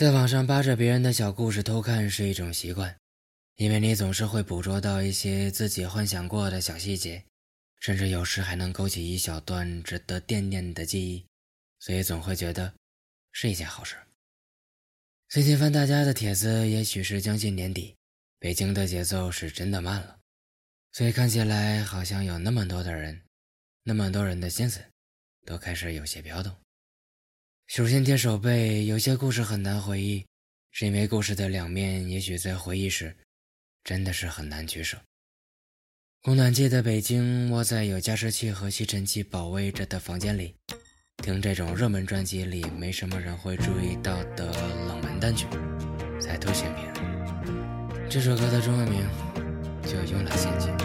在网上扒着别人的小故事偷看是一种习惯，因为你总是会捕捉到一些自己幻想过的小细节，甚至有时还能勾起一小段值得惦念的记忆，所以总会觉得是一件好事。最近翻大家的帖子，也许是将近年底，北京的节奏是真的慢了，所以看起来好像有那么多的人，那么多人的心思，都开始有些飘动。手心贴手背，有些故事很难回忆，是因为故事的两面，也许在回忆时，真的是很难取舍。供暖季的北京，窝在有加湿器和吸尘器保卫着的房间里，听这种热门专辑里没什么人会注意到的冷门单曲，再图选片。这首歌的中文名就《用了陷阱》。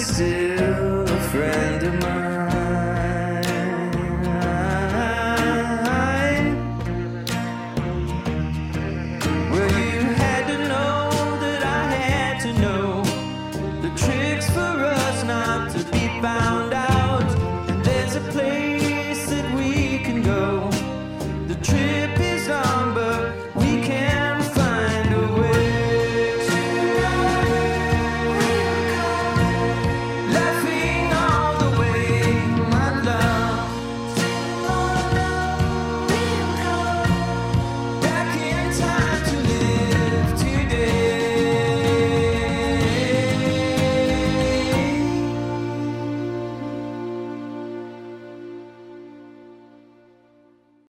exist.